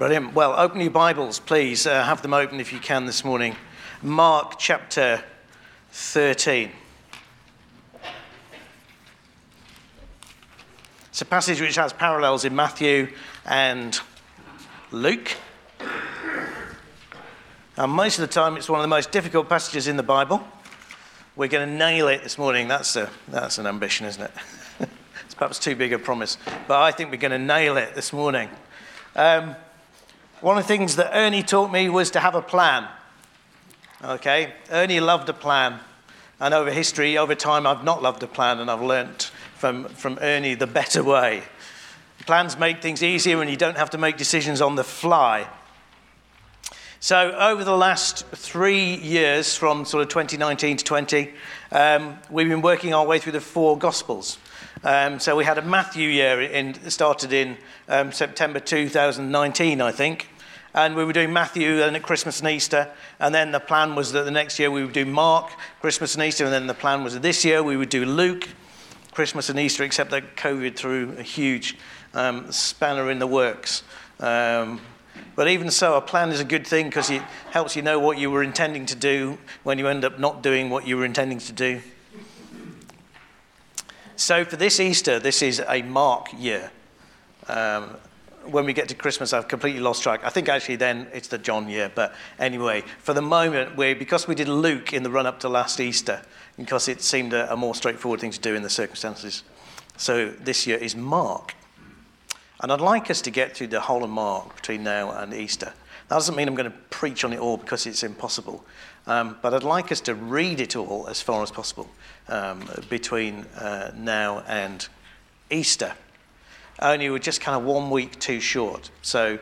Brilliant. Well, open your Bibles, please. Uh, have them open if you can this morning. Mark chapter 13. It's a passage which has parallels in Matthew and Luke. And most of the time, it's one of the most difficult passages in the Bible. We're going to nail it this morning. That's, a, that's an ambition, isn't it? it's perhaps too big a promise. But I think we're going to nail it this morning. Um, one of the things that Ernie taught me was to have a plan. Okay? Ernie loved a plan. And over history, over time, I've not loved a plan, and I've learnt from, from Ernie the better way. Plans make things easier and you don't have to make decisions on the fly. So, over the last three years, from sort of 2019 to 20, um, we've been working our way through the four Gospels. Um, so, we had a Matthew year, in, started in um, September 2019, I think. And we were doing Matthew and at Christmas and Easter. And then the plan was that the next year we would do Mark, Christmas and Easter. And then the plan was that this year we would do Luke, Christmas and Easter, except that COVID threw a huge um, spanner in the works. Um, but even so, a plan is a good thing because it helps you know what you were intending to do when you end up not doing what you were intending to do. So for this Easter, this is a Mark year. Um, when we get to Christmas, I've completely lost track. I think actually then it's the John year. But anyway, for the moment, we because we did Luke in the run up to last Easter, because it seemed a, a more straightforward thing to do in the circumstances. So this year is Mark. And I'd like us to get through the whole of Mark between now and Easter. That doesn't mean I'm going to preach on it all because it's impossible. Um, but I'd like us to read it all as far as possible um, between uh, now and Easter only we're just kind of one week too short. So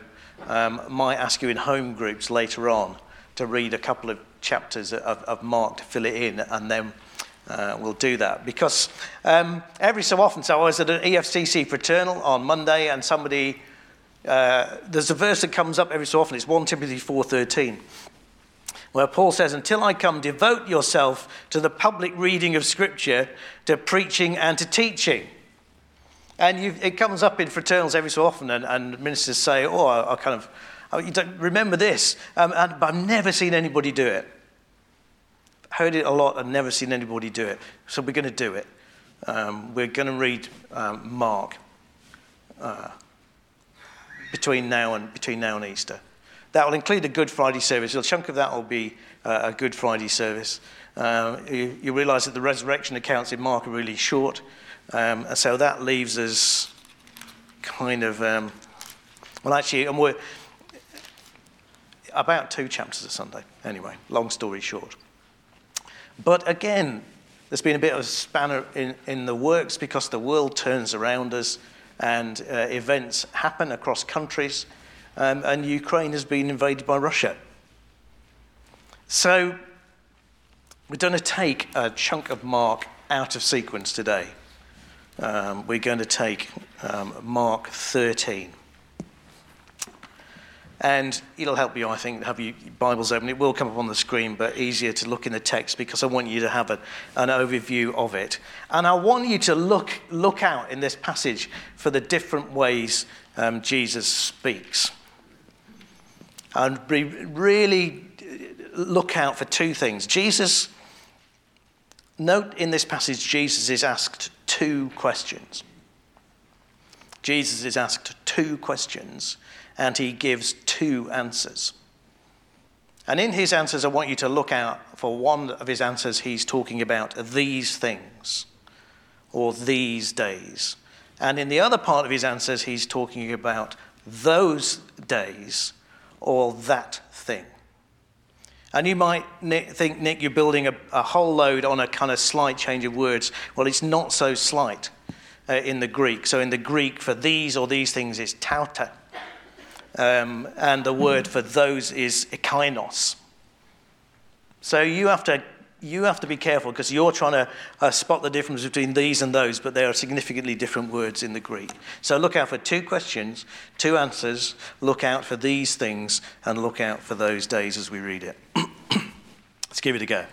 um, might ask you in home groups later on to read a couple of chapters of, of Mark to fill it in, and then uh, we'll do that. Because um, every so often, so I was at an EFCC fraternal on Monday, and somebody, uh, there's a verse that comes up every so often. It's 1 Timothy 4.13 where Paul says, Until I come, devote yourself to the public reading of Scripture, to preaching and to teaching. And it comes up in fraternals every so often, and, and ministers say, Oh, I, I kind of, oh, you don't remember this. Um, and, but I've never seen anybody do it. Heard it a lot and never seen anybody do it. So we're going to do it. Um, we're going to read um, Mark uh, between, now and, between now and Easter. That will include a Good Friday service. A chunk of that will be uh, a Good Friday service. Uh, you, you realize that the resurrection accounts in Mark are really short. Um, so that leaves us kind of, um, well, actually, and we're about two chapters a Sunday. Anyway, long story short. But again, there's been a bit of a spanner in, in the works because the world turns around us and uh, events happen across countries, um, and Ukraine has been invaded by Russia. So we're going to take a chunk of Mark out of sequence today um, we're going to take um, Mark 13. And it'll help you, I think, have your Bibles open. It will come up on the screen, but easier to look in the text because I want you to have a, an overview of it. And I want you to look, look out in this passage for the different ways um, Jesus speaks. And be, really look out for two things. Jesus, note in this passage, Jesus is asked two questions. Jesus is asked two questions and he gives two answers. And in his answers, I want you to look out for one of his answers, he's talking about these things or these days. And in the other part of his answers, he's talking about those days or that thing. And you might think, Nick, you're building a, a, whole load on a kind of slight change of words. Well, it's not so slight uh, in the Greek. So, in the Greek, for these or these things is tauta. Um, and the word for those is ekeinos. So, you have to you have to be careful because you're trying to uh, spot the difference between these and those, but there are significantly different words in the Greek. So look out for two questions, two answers, look out for these things, and look out for those days as we read it. Let's give it a go.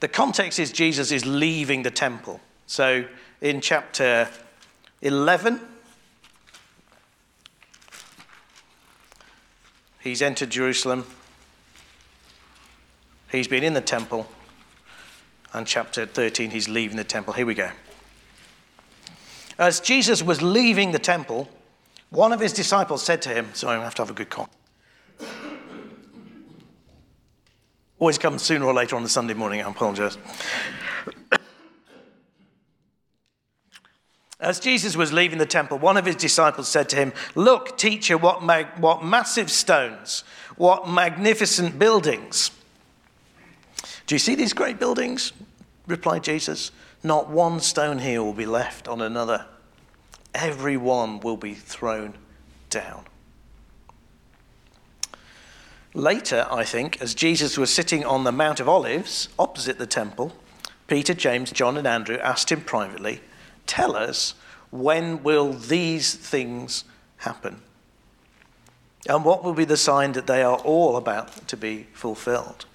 The context is Jesus is leaving the temple. So in chapter 11, He's entered Jerusalem. He's been in the temple. And chapter 13, he's leaving the temple. Here we go. As Jesus was leaving the temple, one of his disciples said to him, Sorry, I have to have a good cough. Always comes sooner or later on the Sunday morning, I apologize. As Jesus was leaving the temple, one of his disciples said to him, Look, teacher, what, mag- what massive stones, what magnificent buildings. Do you see these great buildings? replied Jesus. Not one stone here will be left on another. Every one will be thrown down. Later, I think, as Jesus was sitting on the Mount of Olives opposite the temple, Peter, James, John, and Andrew asked him privately, Tell us, when will these things happen? And what will be the sign that they are all about to be fulfilled?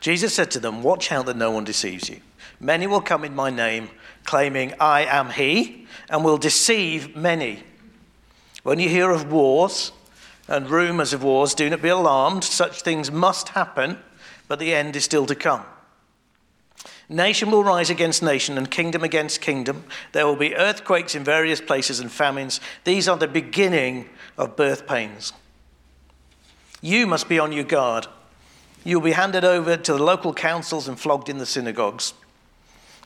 Jesus said to them, Watch out that no one deceives you. Many will come in my name, claiming, I am he, and will deceive many. When you hear of wars and rumors of wars, do not be alarmed. Such things must happen, but the end is still to come. Nation will rise against nation and kingdom against kingdom. There will be earthquakes in various places and famines. These are the beginning of birth pains. You must be on your guard. You will be handed over to the local councils and flogged in the synagogues.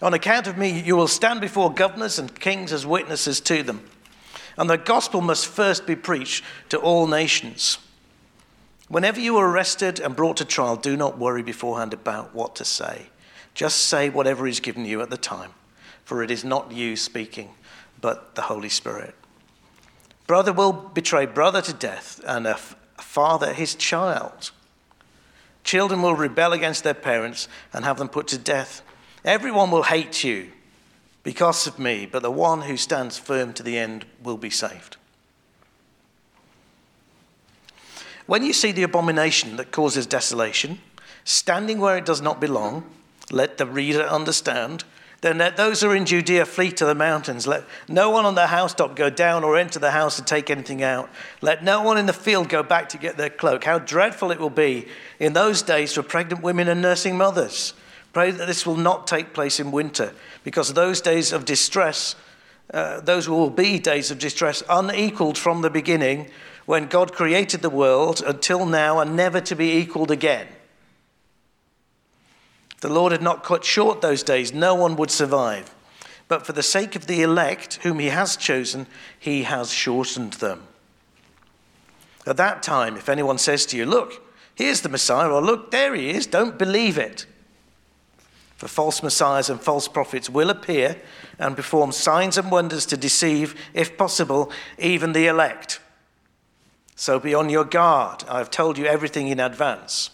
On account of me, you will stand before governors and kings as witnesses to them. And the gospel must first be preached to all nations. Whenever you are arrested and brought to trial, do not worry beforehand about what to say. Just say whatever is given you at the time, for it is not you speaking, but the Holy Spirit. Brother will betray brother to death, and a father his child. Children will rebel against their parents and have them put to death. Everyone will hate you because of me, but the one who stands firm to the end will be saved. When you see the abomination that causes desolation, standing where it does not belong, let the reader understand. Then let those who are in Judea flee to the mountains. Let no one on the housetop go down or enter the house to take anything out. Let no one in the field go back to get their cloak. How dreadful it will be in those days for pregnant women and nursing mothers. Pray that this will not take place in winter, because those days of distress, uh, those will be days of distress unequaled from the beginning when God created the world until now and never to be equaled again the Lord had not cut short those days, no one would survive. But for the sake of the elect, whom he has chosen, he has shortened them. At that time, if anyone says to you, Look, here's the Messiah, or Look, there he is, don't believe it. For false messiahs and false prophets will appear and perform signs and wonders to deceive, if possible, even the elect. So be on your guard. I have told you everything in advance.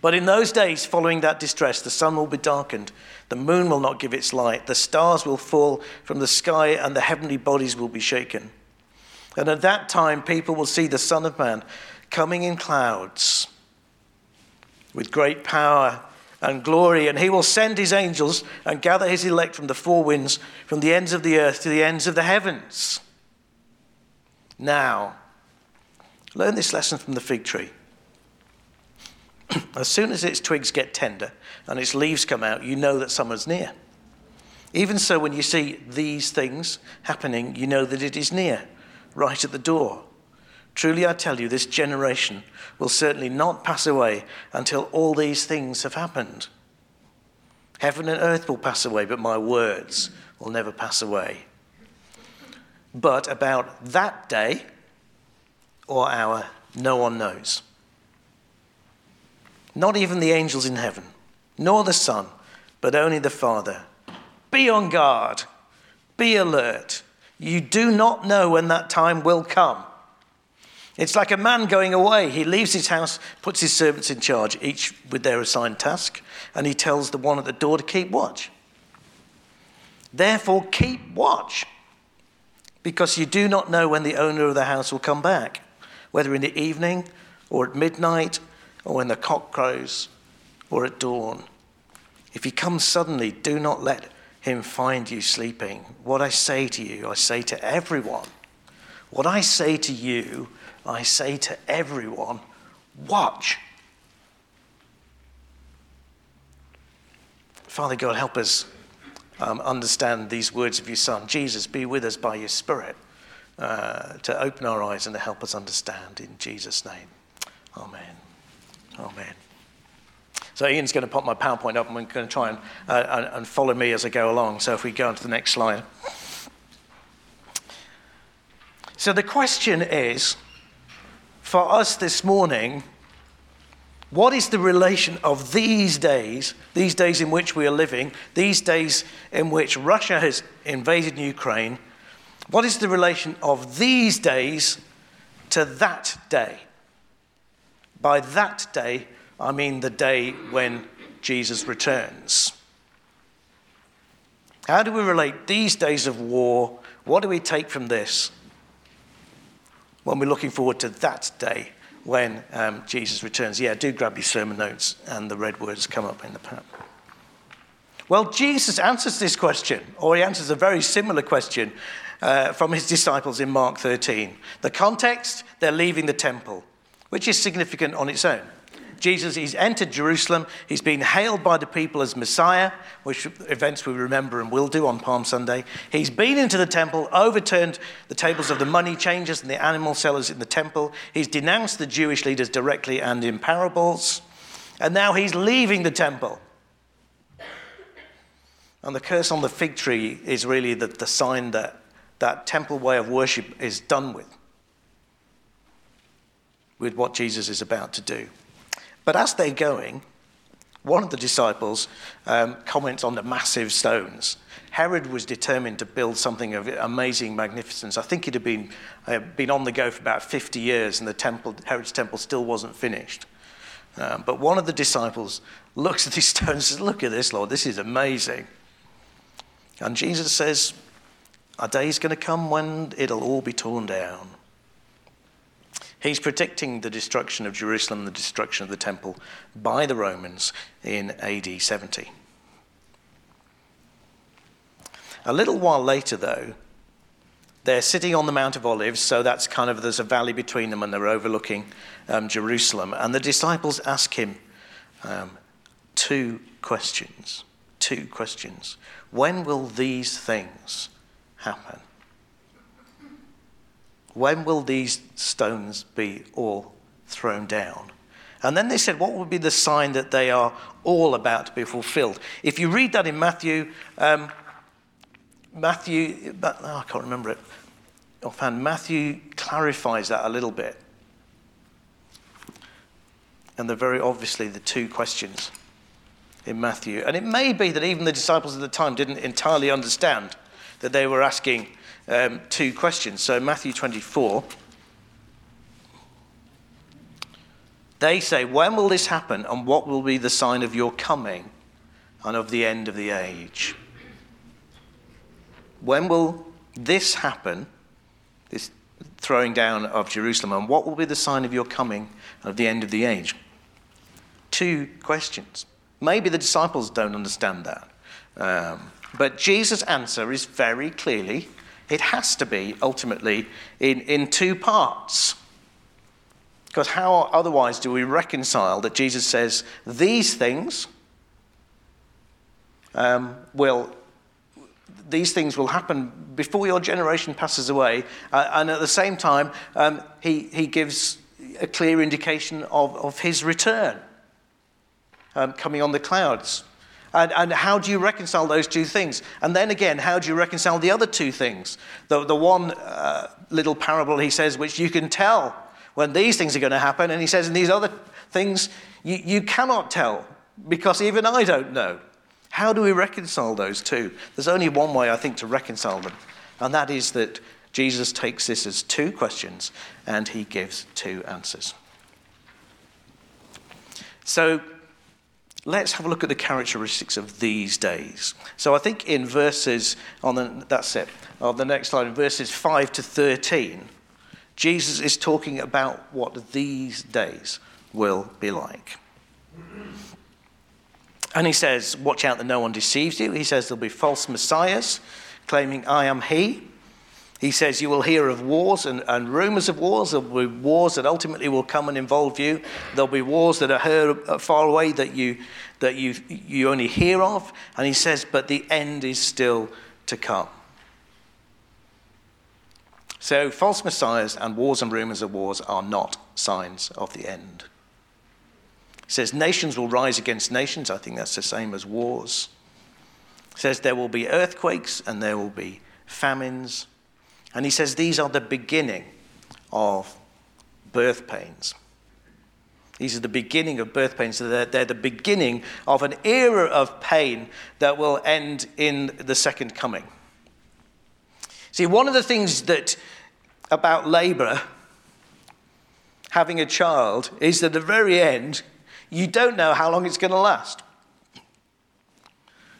But in those days following that distress, the sun will be darkened, the moon will not give its light, the stars will fall from the sky, and the heavenly bodies will be shaken. And at that time, people will see the Son of Man coming in clouds with great power and glory, and he will send his angels and gather his elect from the four winds, from the ends of the earth to the ends of the heavens. Now, learn this lesson from the fig tree. as soon as its twigs get tender and its leaves come out, you know that summer's near. Even so, when you see these things happening, you know that it is near, right at the door. Truly, I tell you, this generation will certainly not pass away until all these things have happened. Heaven and earth will pass away, but my words will never pass away. But about that day or hour, no one knows not even the angels in heaven, nor the Son, but only the Father. Be on guard, be alert. You do not know when that time will come. It's like a man going away. He leaves his house, puts his servants in charge, each with their assigned task, and he tells the one at the door to keep watch. Therefore, keep watch, because you do not know when the owner of the house will come back, whether in the evening or at midnight or when the cock crows, or at dawn. If he comes suddenly, do not let him find you sleeping. What I say to you, I say to everyone What I say to you, I say to everyone watch. Father God, help us um, understand these words of your Son. Jesus, be with us by your Spirit uh, to open our eyes and to help us understand. In Jesus' name. Amen. Amen. So Ian's going to pop my PowerPoint up and we're going to try and, uh, and follow me as I go along. So if we go on to the next slide. So the question is for us this morning, what is the relation of these days, these days in which we are living, these days in which Russia has invaded Ukraine? What is the relation of these days to that day? By that day, I mean the day when Jesus returns. How do we relate these days of war? What do we take from this when we're looking forward to that day when um, Jesus returns? Yeah, do grab your sermon notes and the red words come up in the pad. Well, Jesus answers this question, or he answers a very similar question uh, from his disciples in Mark 13. The context, they're leaving the temple, which is significant on its own. Jesus, he's entered Jerusalem. He's been hailed by the people as Messiah, which events we remember and will do on Palm Sunday. He's been into the temple, overturned the tables of the money changers and the animal sellers in the temple. He's denounced the Jewish leaders directly and in parables. And now he's leaving the temple. And the curse on the fig tree is really the, the sign that that temple way of worship is done with, with what Jesus is about to do. But as they're going, one of the disciples um, comments on the massive stones. Herod was determined to build something of amazing magnificence. I think it had been, uh, been on the go for about 50 years, and the temple, Herod's temple still wasn't finished. Um, but one of the disciples looks at these stones and says, Look at this, Lord, this is amazing. And Jesus says, A day is going to come when it'll all be torn down. He's predicting the destruction of Jerusalem, the destruction of the temple by the Romans in AD 70. A little while later, though, they're sitting on the Mount of Olives, so that's kind of there's a valley between them and they're overlooking um, Jerusalem. And the disciples ask him um, two questions. Two questions. When will these things happen? When will these stones be all thrown down? And then they said, What will be the sign that they are all about to be fulfilled? If you read that in Matthew, um, Matthew, oh, I can't remember it offhand, Matthew clarifies that a little bit. And they're very obviously the two questions in Matthew. And it may be that even the disciples at the time didn't entirely understand that they were asking um, two questions. So, Matthew 24. They say, When will this happen, and what will be the sign of your coming and of the end of the age? When will this happen, this throwing down of Jerusalem, and what will be the sign of your coming and of the end of the age? Two questions. Maybe the disciples don't understand that. Um, but Jesus' answer is very clearly it has to be ultimately in, in two parts. Because how otherwise do we reconcile that Jesus says these things um, will these things will happen before your generation passes away, uh, and at the same time, um, he, he gives a clear indication of, of his return um, coming on the clouds. And, and how do you reconcile those two things? And then again, how do you reconcile the other two things? The, the one uh, little parable he says, which you can tell when these things are going to happen, and he says, and these other things you, you cannot tell because even I don't know. How do we reconcile those two? There's only one way, I think, to reconcile them, and that is that Jesus takes this as two questions and he gives two answers. So, let's have a look at the characteristics of these days. So I think in verses, on the, that's it, on the next slide, in verses 5 to 13, Jesus is talking about what these days will be like. And he says, Watch out that no one deceives you. He says there'll be false messiahs claiming, I am he. He says you will hear of wars and, and rumors of wars. There will be wars that ultimately will come and involve you. There'll be wars that are heard far away that you, that you, you only hear of. And he says, but the end is still to come. So, false messiahs and wars and rumors of wars are not signs of the end. He says, nations will rise against nations. I think that's the same as wars. He says, there will be earthquakes and there will be famines. And he says, these are the beginning of birth pains. These are the beginning of birth pains. So they're, they're the beginning of an era of pain that will end in the second coming. See, one of the things that about labor, having a child, is that at the very end, you don't know how long it's going to last.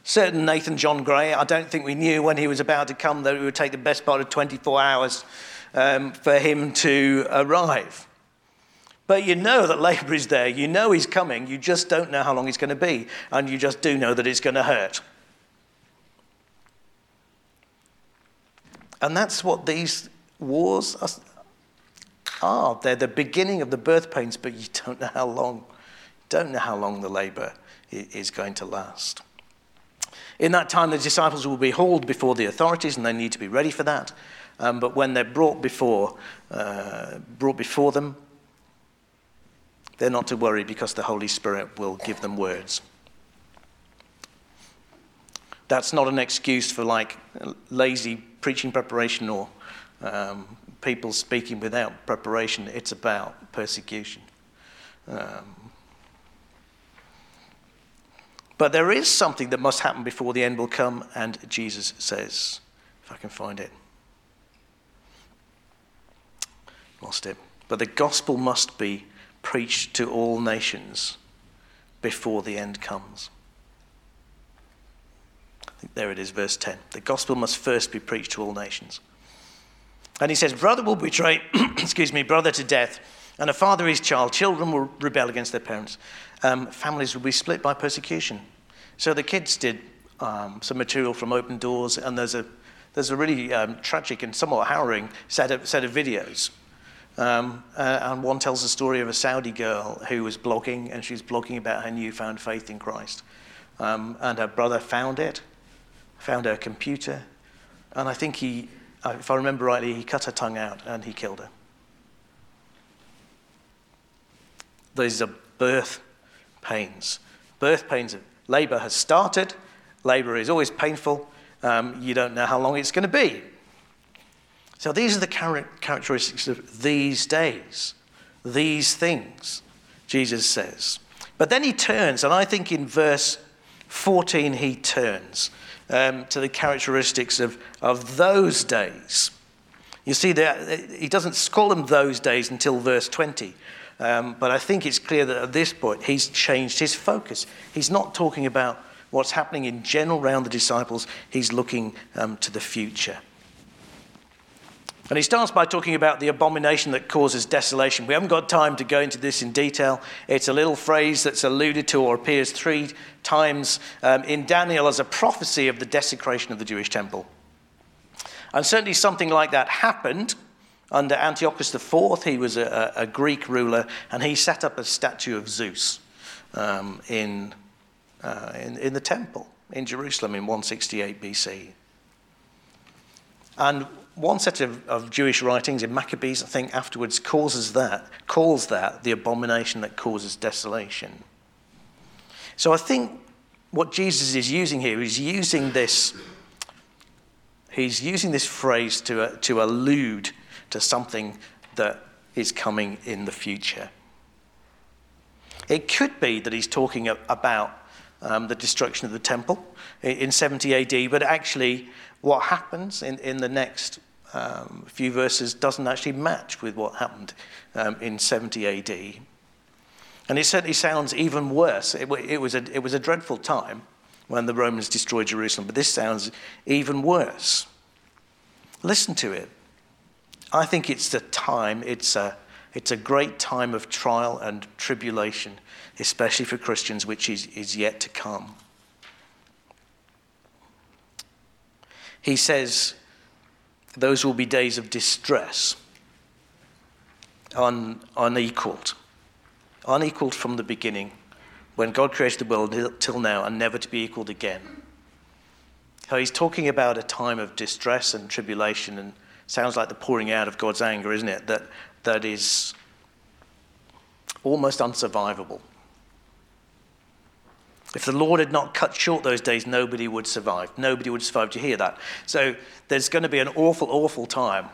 Certain Nathan John Gray, I don't think we knew when he was about to come that it would take the best part of 24 hours um, for him to arrive. But you know that labour is there. You know he's coming. You just don't know how long it's going to be. And you just do know that it's going to hurt. And that's what these wars are. They're the beginning of the birth pains, but you don't know how long. Don't know how long the labour is going to last. In that time, the disciples will be hauled before the authorities, and they need to be ready for that. Um, but when they're brought before, uh, brought before them, they're not to worry because the Holy Spirit will give them words. That's not an excuse for like lazy preaching preparation or um, people speaking without preparation. It's about persecution. Um, but there is something that must happen before the end will come, and Jesus says, if I can find it. Lost it. But the gospel must be preached to all nations before the end comes. I think there it is, verse 10. The gospel must first be preached to all nations. And he says, Brother will betray, excuse me, brother to death, and a father his child. Children will rebel against their parents. Um, families will be split by persecution. So the kids did um, some material from Open Doors, and there's a, there's a really um, tragic and somewhat harrowing set of, set of videos um, uh, and one tells the story of a Saudi girl who was blogging, and she was blogging about her newfound faith in Christ. Um, and her brother found it, found her computer, and I think he, uh, if I remember rightly, he cut her tongue out and he killed her. These are birth pains. Birth pains. Labor has started. Labor is always painful. Um, you don't know how long it's going to be. So these are the characteristics of these days, these things, Jesus says. But then he turns, and I think in verse 14 he turns um, to the characteristics of, of those days. You see, that he doesn't call them those days until verse 20. Um, but I think it's clear that at this point he's changed his focus. He's not talking about what's happening in general around the disciples, he's looking um, to the future. And he starts by talking about the abomination that causes desolation. We haven't got time to go into this in detail. It's a little phrase that's alluded to or appears three times um, in Daniel as a prophecy of the desecration of the Jewish temple. And certainly something like that happened under Antiochus IV. He was a, a Greek ruler, and he set up a statue of Zeus um, in, uh, in, in the temple in Jerusalem in 168 BC. And one set of, of Jewish writings in Maccabees, I think, afterwards causes that, calls that the abomination that causes desolation. So I think what Jesus is using here is using this, he's using this phrase to, uh, to allude to something that is coming in the future. It could be that he's talking about um, the destruction of the temple in 70 AD, but actually, what happens in, in the next um, few verses doesn't actually match with what happened um, in 70 AD. And it certainly sounds even worse. It, it, was a, it was a dreadful time when the Romans destroyed Jerusalem, but this sounds even worse. Listen to it. I think it's the time, it's a, it's a great time of trial and tribulation, especially for Christians, which is, is yet to come. He says, those will be days of distress, un, unequaled, unequaled from the beginning, when God created the world till now, and never to be equaled again. So he's talking about a time of distress and tribulation, and sounds like the pouring out of God's anger, isn't it? That, that is almost unsurvivable. If the Lord had not cut short those days, nobody would survive. Nobody would survive. Do you hear that? So there's going to be an awful, awful time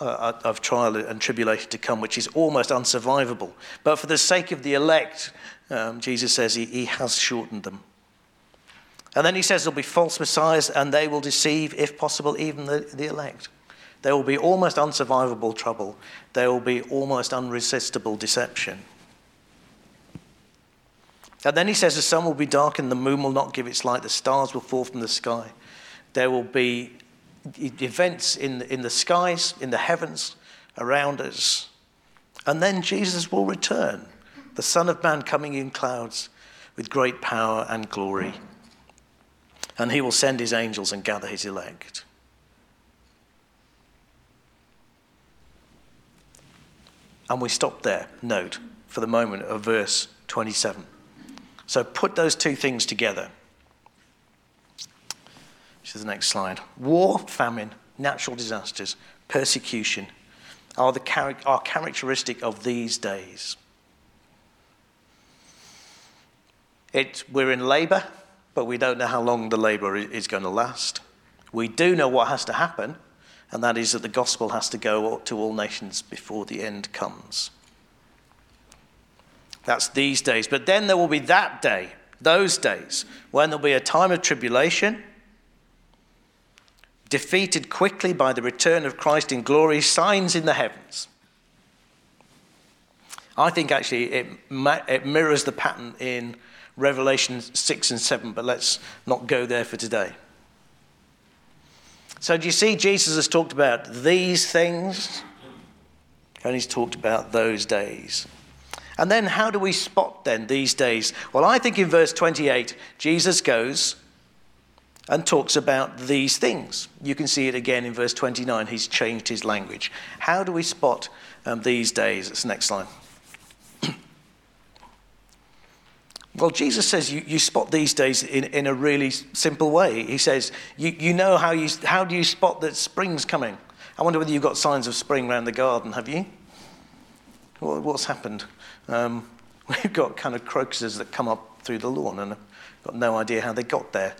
uh, of trial and tribulation to come, which is almost unsurvivable. But for the sake of the elect, um, Jesus says he, he has shortened them. And then he says there'll be false messiahs and they will deceive, if possible, even the, the elect. There will be almost unsurvivable trouble. There will be almost unresistible deception. And then he says the sun will be darkened, the moon will not give its light, the stars will fall from the sky. There will be events in, in the skies, in the heavens around us. And then Jesus will return, the Son of Man coming in clouds with great power and glory. And he will send his angels and gather his elect. And we stop there, note, for the moment of verse 27. So put those two things together. This is the next slide. War, famine, natural disasters, persecution are, the char- are characteristic of these days. It, we're in labour, but we don't know how long the labour is going to last. We do know what has to happen, and that is that the gospel has to go to all nations before the end comes. That's these days. But then there will be that day, those days, when there'll be a time of tribulation, defeated quickly by the return of Christ in glory, signs in the heavens. I think actually it, it mirrors the pattern in Revelation 6 and 7, but let's not go there for today. So, do you see, Jesus has talked about these things, and he's talked about those days. And then, how do we spot then these days? Well, I think in verse 28, Jesus goes and talks about these things. You can see it again in verse 29. He's changed his language. How do we spot um, these days? It's the next line. Well, Jesus says you, you spot these days in, in a really simple way. He says, you, you know how, you, how do you spot that spring's coming? I wonder whether you've got signs of spring around the garden, have you? What's happened? Um, we've got kind of crocuses that come up through the lawn and I've got no idea how they got there.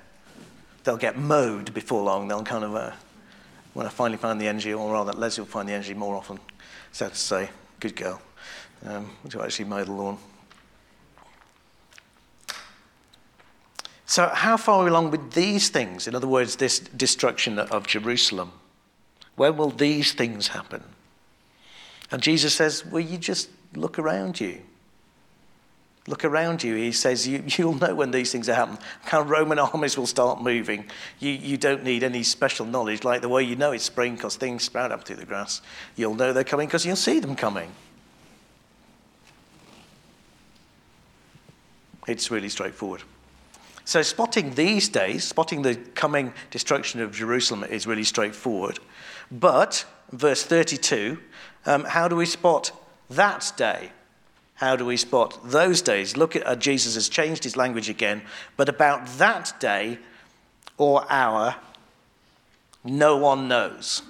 They'll get mowed before long. They'll kind of, uh, when I finally find the energy, or rather, Leslie will find the energy more often, sad to say, good girl, um, to actually mow the lawn. So, how far are we along with these things? In other words, this destruction of Jerusalem. When will these things happen? And Jesus says, Well, you just look around you. Look around you. He says, you, You'll know when these things are happening. Roman armies will start moving. You, you don't need any special knowledge, like the way you know it's spring because things sprout up through the grass. You'll know they're coming because you'll see them coming. It's really straightforward. So, spotting these days, spotting the coming destruction of Jerusalem is really straightforward. But, verse 32, um, how do we spot that day? How do we spot those days? Look at uh, Jesus has changed his language again, but about that day or hour, no one knows.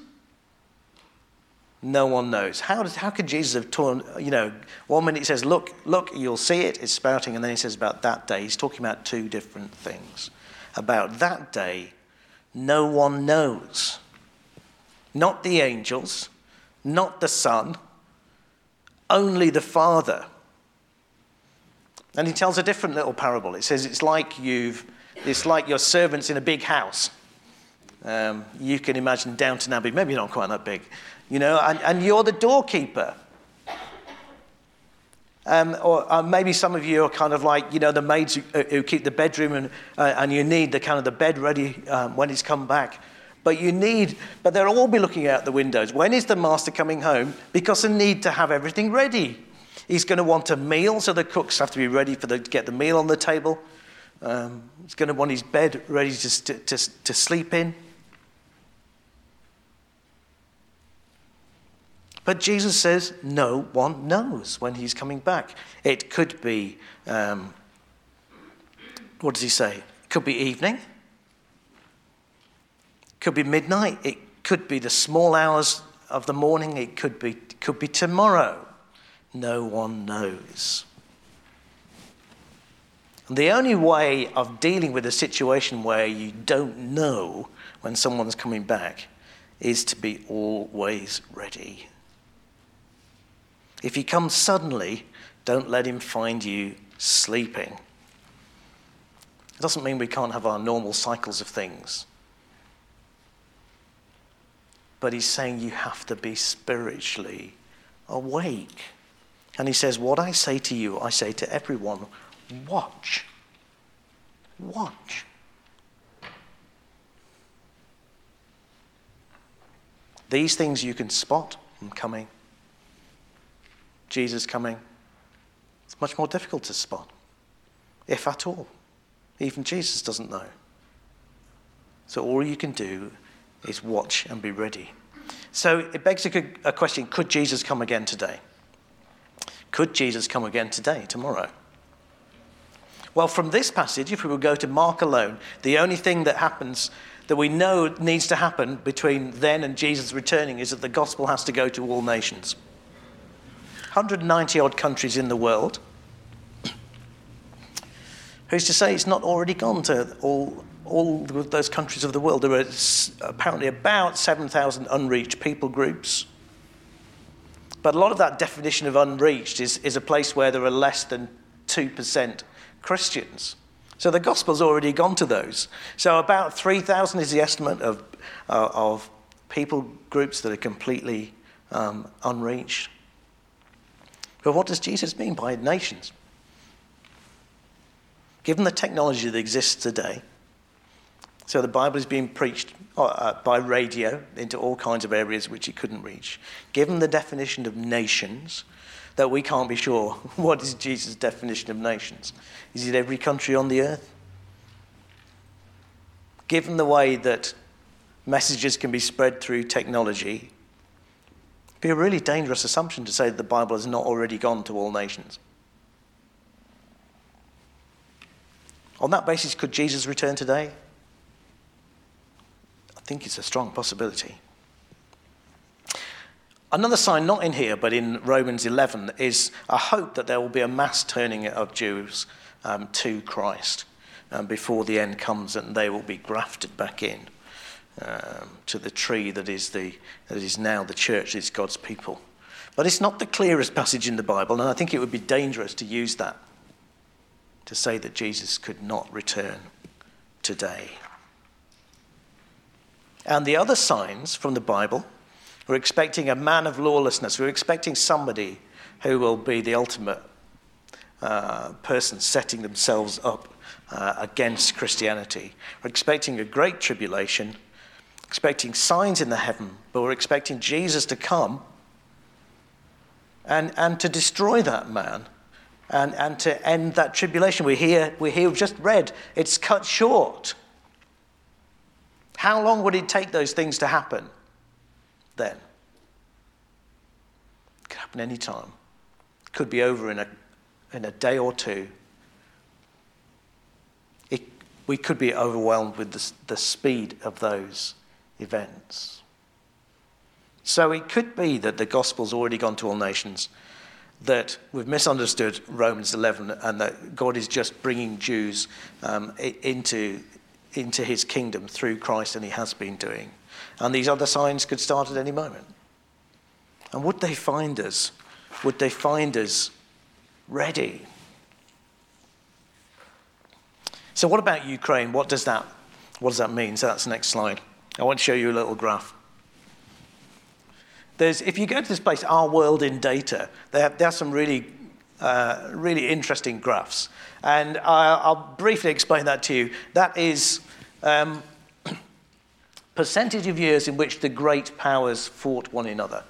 No one knows. How, does, how could Jesus have torn, you know, one minute he says, look, look, you'll see it, it's spouting, and then he says about that day. He's talking about two different things. About that day, no one knows. Not the angels, not the Son, only the Father. And he tells a different little parable. It says it's like you've, it's like your servants in a big house. Um, you can imagine Downton Abbey, maybe not quite that big you know, and, and you're the doorkeeper. Um, or uh, maybe some of you are kind of like, you know, the maids who, uh, who keep the bedroom and, uh, and you need the kind of the bed ready um, when he's come back. But you need, but they'll all be looking out the windows. When is the master coming home? Because they need to have everything ready. He's going to want a meal, so the cooks have to be ready for the, to get the meal on the table. Um, he's going to want his bed ready to, to, to sleep in. But Jesus says no one knows when he's coming back. It could be, um, what does he say? It could be evening, could be midnight, it could be the small hours of the morning, it could be, could be tomorrow. No one knows. And the only way of dealing with a situation where you don't know when someone's coming back is to be always ready. If he comes suddenly, don't let him find you sleeping. It doesn't mean we can't have our normal cycles of things. But he's saying you have to be spiritually awake. And he says, What I say to you, I say to everyone watch. Watch. These things you can spot them coming. Jesus coming. It's much more difficult to spot, if at all. Even Jesus doesn't know. So all you can do is watch and be ready. So it begs a, a question could Jesus come again today? Could Jesus come again today, tomorrow? Well, from this passage, if we would go to Mark alone, the only thing that happens that we know needs to happen between then and Jesus returning is that the gospel has to go to all nations. 190 odd countries in the world. Who's to say it's not already gone to all, all those countries of the world? There are apparently about 7,000 unreached people groups. But a lot of that definition of unreached is, is a place where there are less than 2% Christians. So the gospel's already gone to those. So about 3,000 is the estimate of, uh, of people groups that are completely um, unreached. But what does Jesus mean by nations? Given the technology that exists today, so the Bible is being preached uh, by radio into all kinds of areas which it couldn't reach. Given the definition of nations, that we can't be sure what is Jesus' definition of nations. Is it every country on the earth? Given the way that messages can be spread through technology, be a really dangerous assumption to say that the Bible has not already gone to all nations. On that basis, could Jesus return today? I think it's a strong possibility. Another sign, not in here, but in Romans 11, is a hope that there will be a mass turning of Jews um, to Christ um, before the end comes and they will be grafted back in um, to the tree that is, the, that is now the church, is God's people. But it's not the clearest passage in the Bible, and I think it would be dangerous to use that to say that Jesus could not return today. And the other signs from the Bible, we're expecting a man of lawlessness. We're expecting somebody who will be the ultimate uh, person setting themselves up uh, against Christianity. We're expecting a great tribulation expecting signs in the heaven, but we're expecting Jesus to come and, and to destroy that man and, and to end that tribulation. We hear, we hear, we've just read, it's cut short. How long would it take those things to happen then? It could happen any time. It could be over in a, in a day or two. It, we could be overwhelmed with the, the speed of those events. So it could be that the gospel's already gone to all nations, that we've misunderstood Romans 11, and that God is just bringing Jews um, into, into his kingdom through Christ, and he has been doing. And these other signs could start at any moment. And would they find us? Would they find us ready? So, what about Ukraine? What does that, what does that mean? So, that's the next slide. I want to show you a little graph. There's, if you go to this place, Our World in Data, there, have, there are some really, uh, really interesting graphs. And I'll, I'll, briefly explain that to you. That is um, percentage of years in which the great powers fought one another.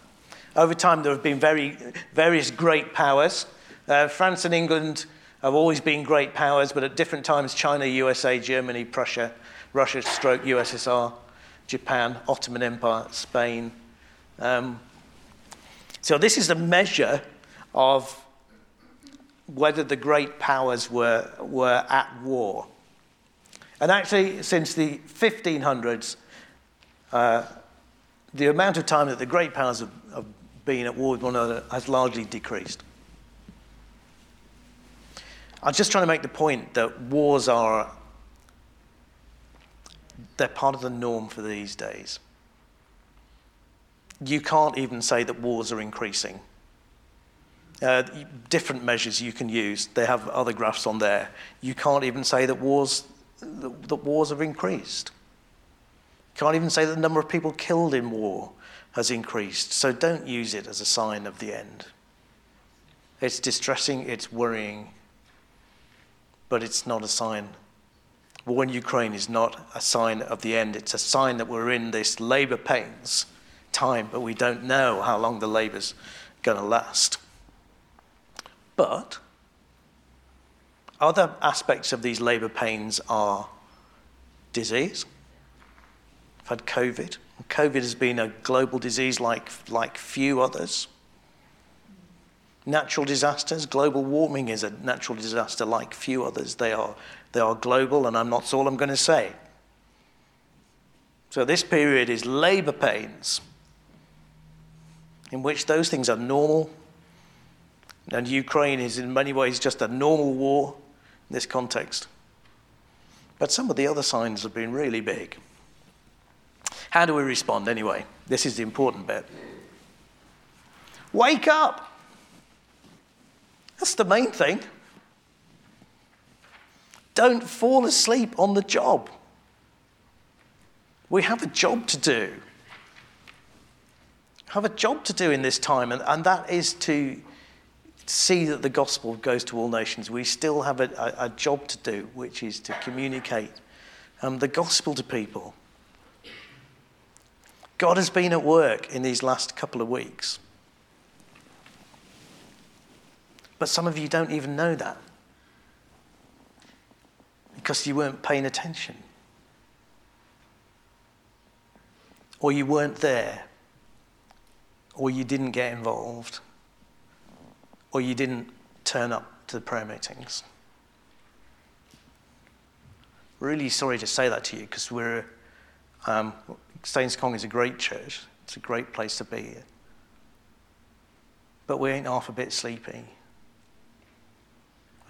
Over time, there have been very, various great powers. Uh, France and England have always been great powers, but at different times, China, USA, Germany, Prussia, Russia, stroke USSR. Japan, Ottoman Empire, Spain. Um, So, this is a measure of whether the great powers were, were at war. And actually, since the 1500s, uh, the amount of time that the great powers have, have been at war with one another has largely decreased. I'm just trying to make the point that wars are they're part of the norm for these days. You can't even say that wars are increasing. Uh, different measures you can use. They have other graphs on there. You can't even say that wars, that wars have increased. You can't even say that the number of people killed in war has increased. So don't use it as a sign of the end. It's distressing, it's worrying, but it's not a sign. War in Ukraine is not a sign of the end. It's a sign that we're in this labor pains time, but we don't know how long the labor's going to last. But other aspects of these labor pains are disease. I've had COVID. COVID has been a global disease like, like few others. Natural disasters, global warming is a natural disaster like few others. They are, they are global, and I'm not all I'm going to say. So, this period is labor pains, in which those things are normal, and Ukraine is in many ways just a normal war in this context. But some of the other signs have been really big. How do we respond anyway? This is the important bit. Wake up! That's the main thing. Don't fall asleep on the job. We have a job to do. Have a job to do in this time, and, and that is to see that the gospel goes to all nations, we still have a, a, a job to do, which is to communicate um, the gospel to people. God has been at work in these last couple of weeks. But some of you don't even know that because you weren't paying attention. Or you weren't there. Or you didn't get involved or you didn't turn up to the prayer meetings. Really sorry to say that to you because we're, um, Saints Kong is a great church. It's a great place to be. But we ain't half a bit sleepy.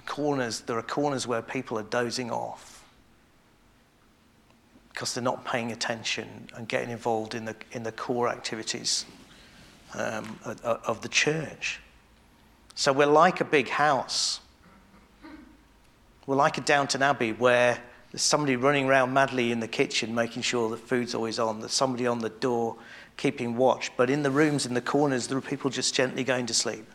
Corners, there are corners where people are dozing off because they're not paying attention and getting involved in the, in the core activities um, of, the church. So we're like a big house. We're like a Downton Abbey where there's somebody running around madly in the kitchen making sure the food's always on, there's somebody on the door keeping watch. But in the rooms, in the corners, there are people just gently going to sleep.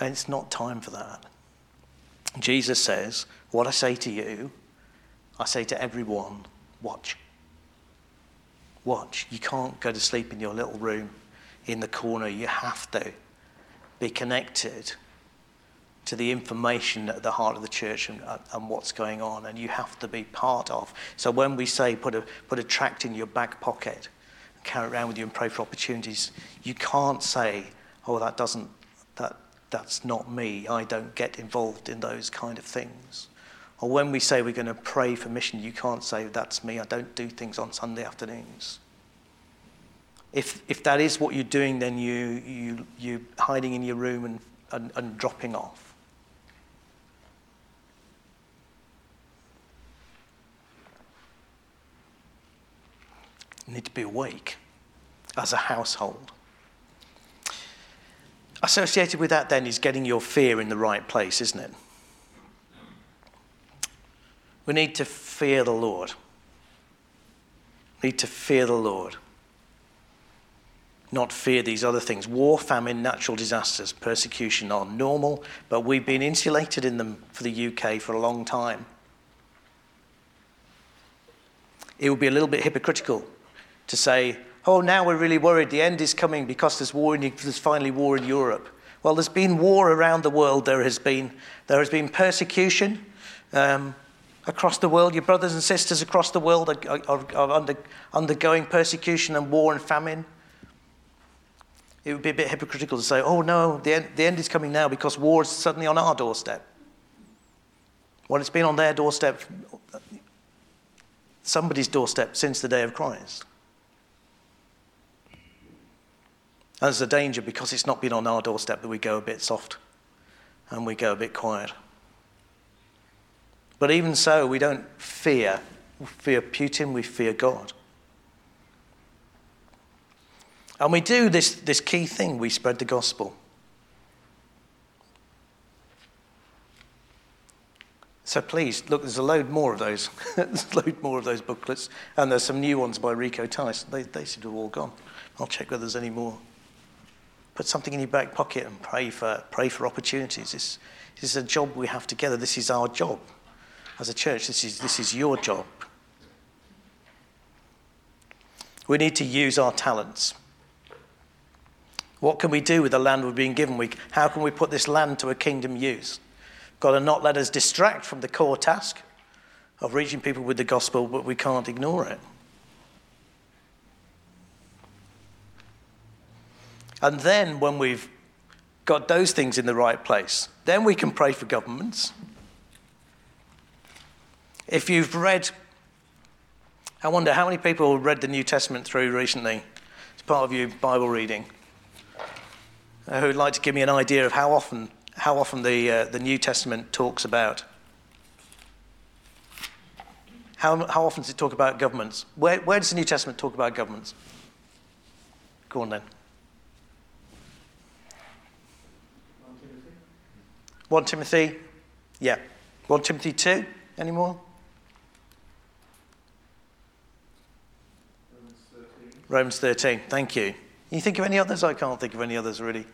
And it's not time for that. Jesus says, What I say to you, I say to everyone, watch watch. You can't go to sleep in your little room in the corner. You have to be connected to the information at the heart of the church and, uh, and what's going on, and you have to be part of. So when we say put a, put a tract in your back pocket, carry it around with you and pray for opportunities, you can't say, oh, that doesn't, that's not me. I don't get involved in those kind of things. Or when we say we're going to pray for mission, you can't say, that's me, I don't do things on Sunday afternoons. If, if that is what you're doing, then you, you, you're hiding in your room and, and, and dropping off. You need to be awake as a household. Associated with that, then, is getting your fear in the right place, isn't it? We need to fear the Lord. Need to fear the Lord, not fear these other things. War, famine, natural disasters, persecution are normal, but we've been insulated in them for the UK for a long time. It would be a little bit hypocritical to say, oh, now we're really worried, the end is coming because there's, war in, there's finally war in Europe. Well, there's been war around the world, there has been, there has been persecution. Um, across the world, your brothers and sisters across the world are, are, are under, undergoing persecution and war and famine. It would be a bit hypocritical to say, oh no, the end, the end is coming now because war is suddenly on our doorstep. Well, it's been on their doorstep, somebody's doorstep since the day of Christ. And there's a danger because it's not been on our doorstep that we go a bit soft and we go a bit quiet. But even so, we don't fear. We fear Putin, we fear God. And we do this, this key thing we spread the gospel. So please, look, there's a load more of those. there's a load more of those booklets. And there's some new ones by Rico Tice. They, they seem to have all gone. I'll check whether there's any more. Put something in your back pocket and pray for, pray for opportunities. This, this is a job we have together. This is our job. As a church, this is, this is your job. We need to use our talents. What can we do with the land we're being given? We, how can we put this land to a kingdom use? Got to not let us distract from the core task of reaching people with the gospel, but we can't ignore it. And then, when we've got those things in the right place, then we can pray for governments. If you've read, I wonder how many people read the New Testament through recently as part of your Bible reading uh, who would like to give me an idea of how often, how often the, uh, the New Testament talks about. How, how often does it talk about governments? Where, where does the New Testament talk about governments? Go on then. 1 Timothy? Yeah. 1 Timothy 2? Any more? Romans 13. Romans 13. Thank you. You think of any others? I can't think of any others really.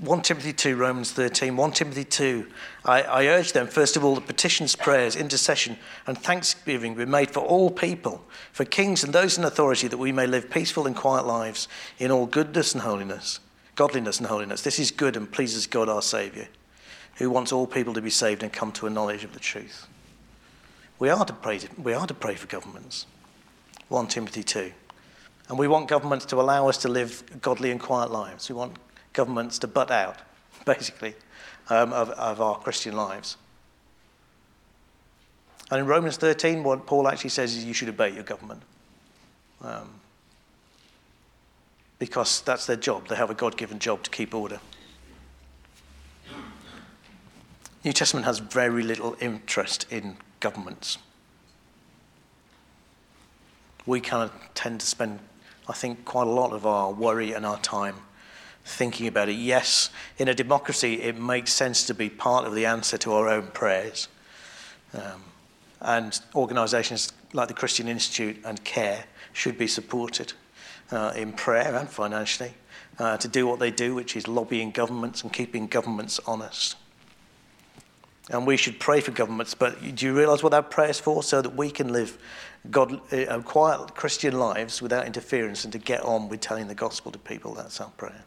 1 Timothy 2, Romans 13, 1 Timothy 2. I, I, urge them, first of all, that petitions, prayers, intercession, and thanksgiving be made for all people, for kings and those in authority, that we may live peaceful and quiet lives in all goodness and holiness, godliness and holiness. This is good and pleases God our Saviour, who wants all people to be saved and come to a knowledge of the truth. We are to pray, we are to pray for governments. 1 Timothy 2. And we want governments to allow us to live godly and quiet lives. We want governments to butt out, basically, um, of, of our Christian lives. And in Romans 13, what Paul actually says is you should obey your government. Um, because that's their job. They have a God given job to keep order. New Testament has very little interest in governments. We kind of tend to spend, I think, quite a lot of our worry and our time thinking about it. Yes, in a democracy, it makes sense to be part of the answer to our own prayers. Um, and organisations like the Christian Institute and CARE should be supported uh, in prayer and financially uh, to do what they do, which is lobbying governments and keeping governments honest. And we should pray for governments, but do you realise what that prayer is for? So that we can live God, uh, quiet Christian lives without interference and to get on with telling the gospel to people. That's our prayer.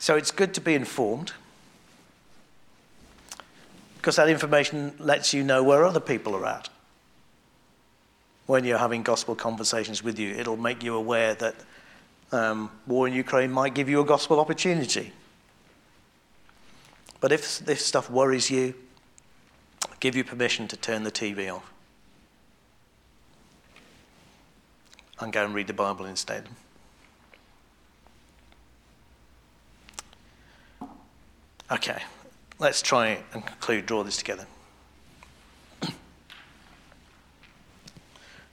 So it's good to be informed because that information lets you know where other people are at. When you're having gospel conversations with you, it'll make you aware that um, war in Ukraine might give you a gospel opportunity. But if this stuff worries you, give you permission to turn the TV off and go and read the Bible instead. Okay, let's try and conclude, draw this together.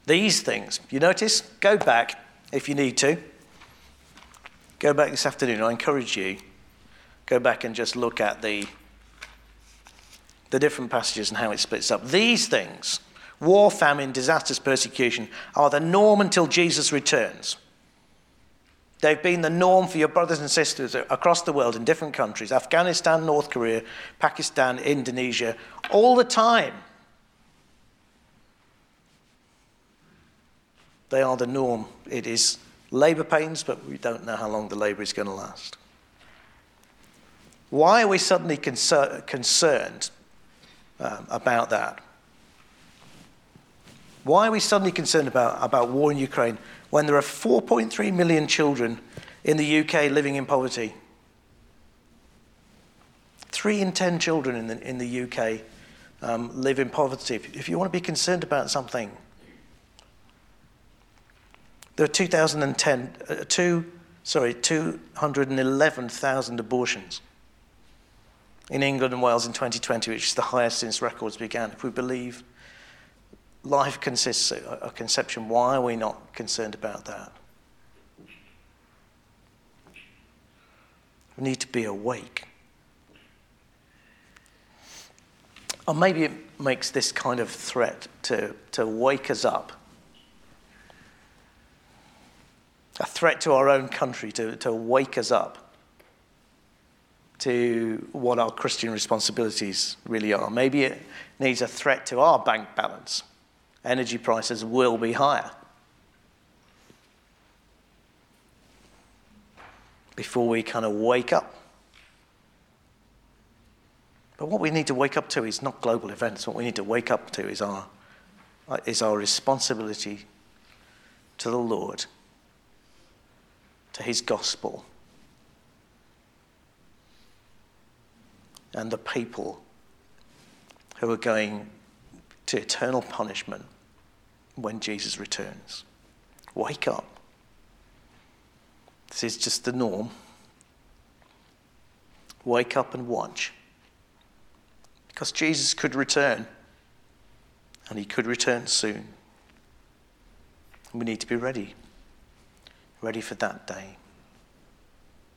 These things, you notice, go back if you need to. Go back this afternoon. I encourage you, go back and just look at the, the different passages and how it splits up. These things, war, famine, disasters, persecution, are the norm until Jesus returns. They've been the norm for your brothers and sisters across the world in different countries Afghanistan, North Korea, Pakistan, Indonesia, all the time. They are the norm. It is labour pains, but we don't know how long the labour is going to last. Why are we suddenly concer- concerned um, about that? Why are we suddenly concerned about, about war in Ukraine when there are 4.3 million children in the UK living in poverty? Three in ten children in the, in the UK um, live in poverty. If, if you want to be concerned about something, there are 2010, uh, two, sorry, 211,000 abortions in England and Wales in 2020, which is the highest since records began. If we believe life consists of conception, why are we not concerned about that? We need to be awake. Or maybe it makes this kind of threat to, to wake us up. A threat to our own country to, to wake us up to what our Christian responsibilities really are. Maybe it needs a threat to our bank balance. Energy prices will be higher. Before we kind of wake up. But what we need to wake up to is not global events. What we need to wake up to is our, is our responsibility to the Lord, to His gospel and the people who are going to eternal punishment when Jesus returns. Wake up. This is just the norm. Wake up and watch. Because Jesus could return, and he could return soon. We need to be ready, ready for that day.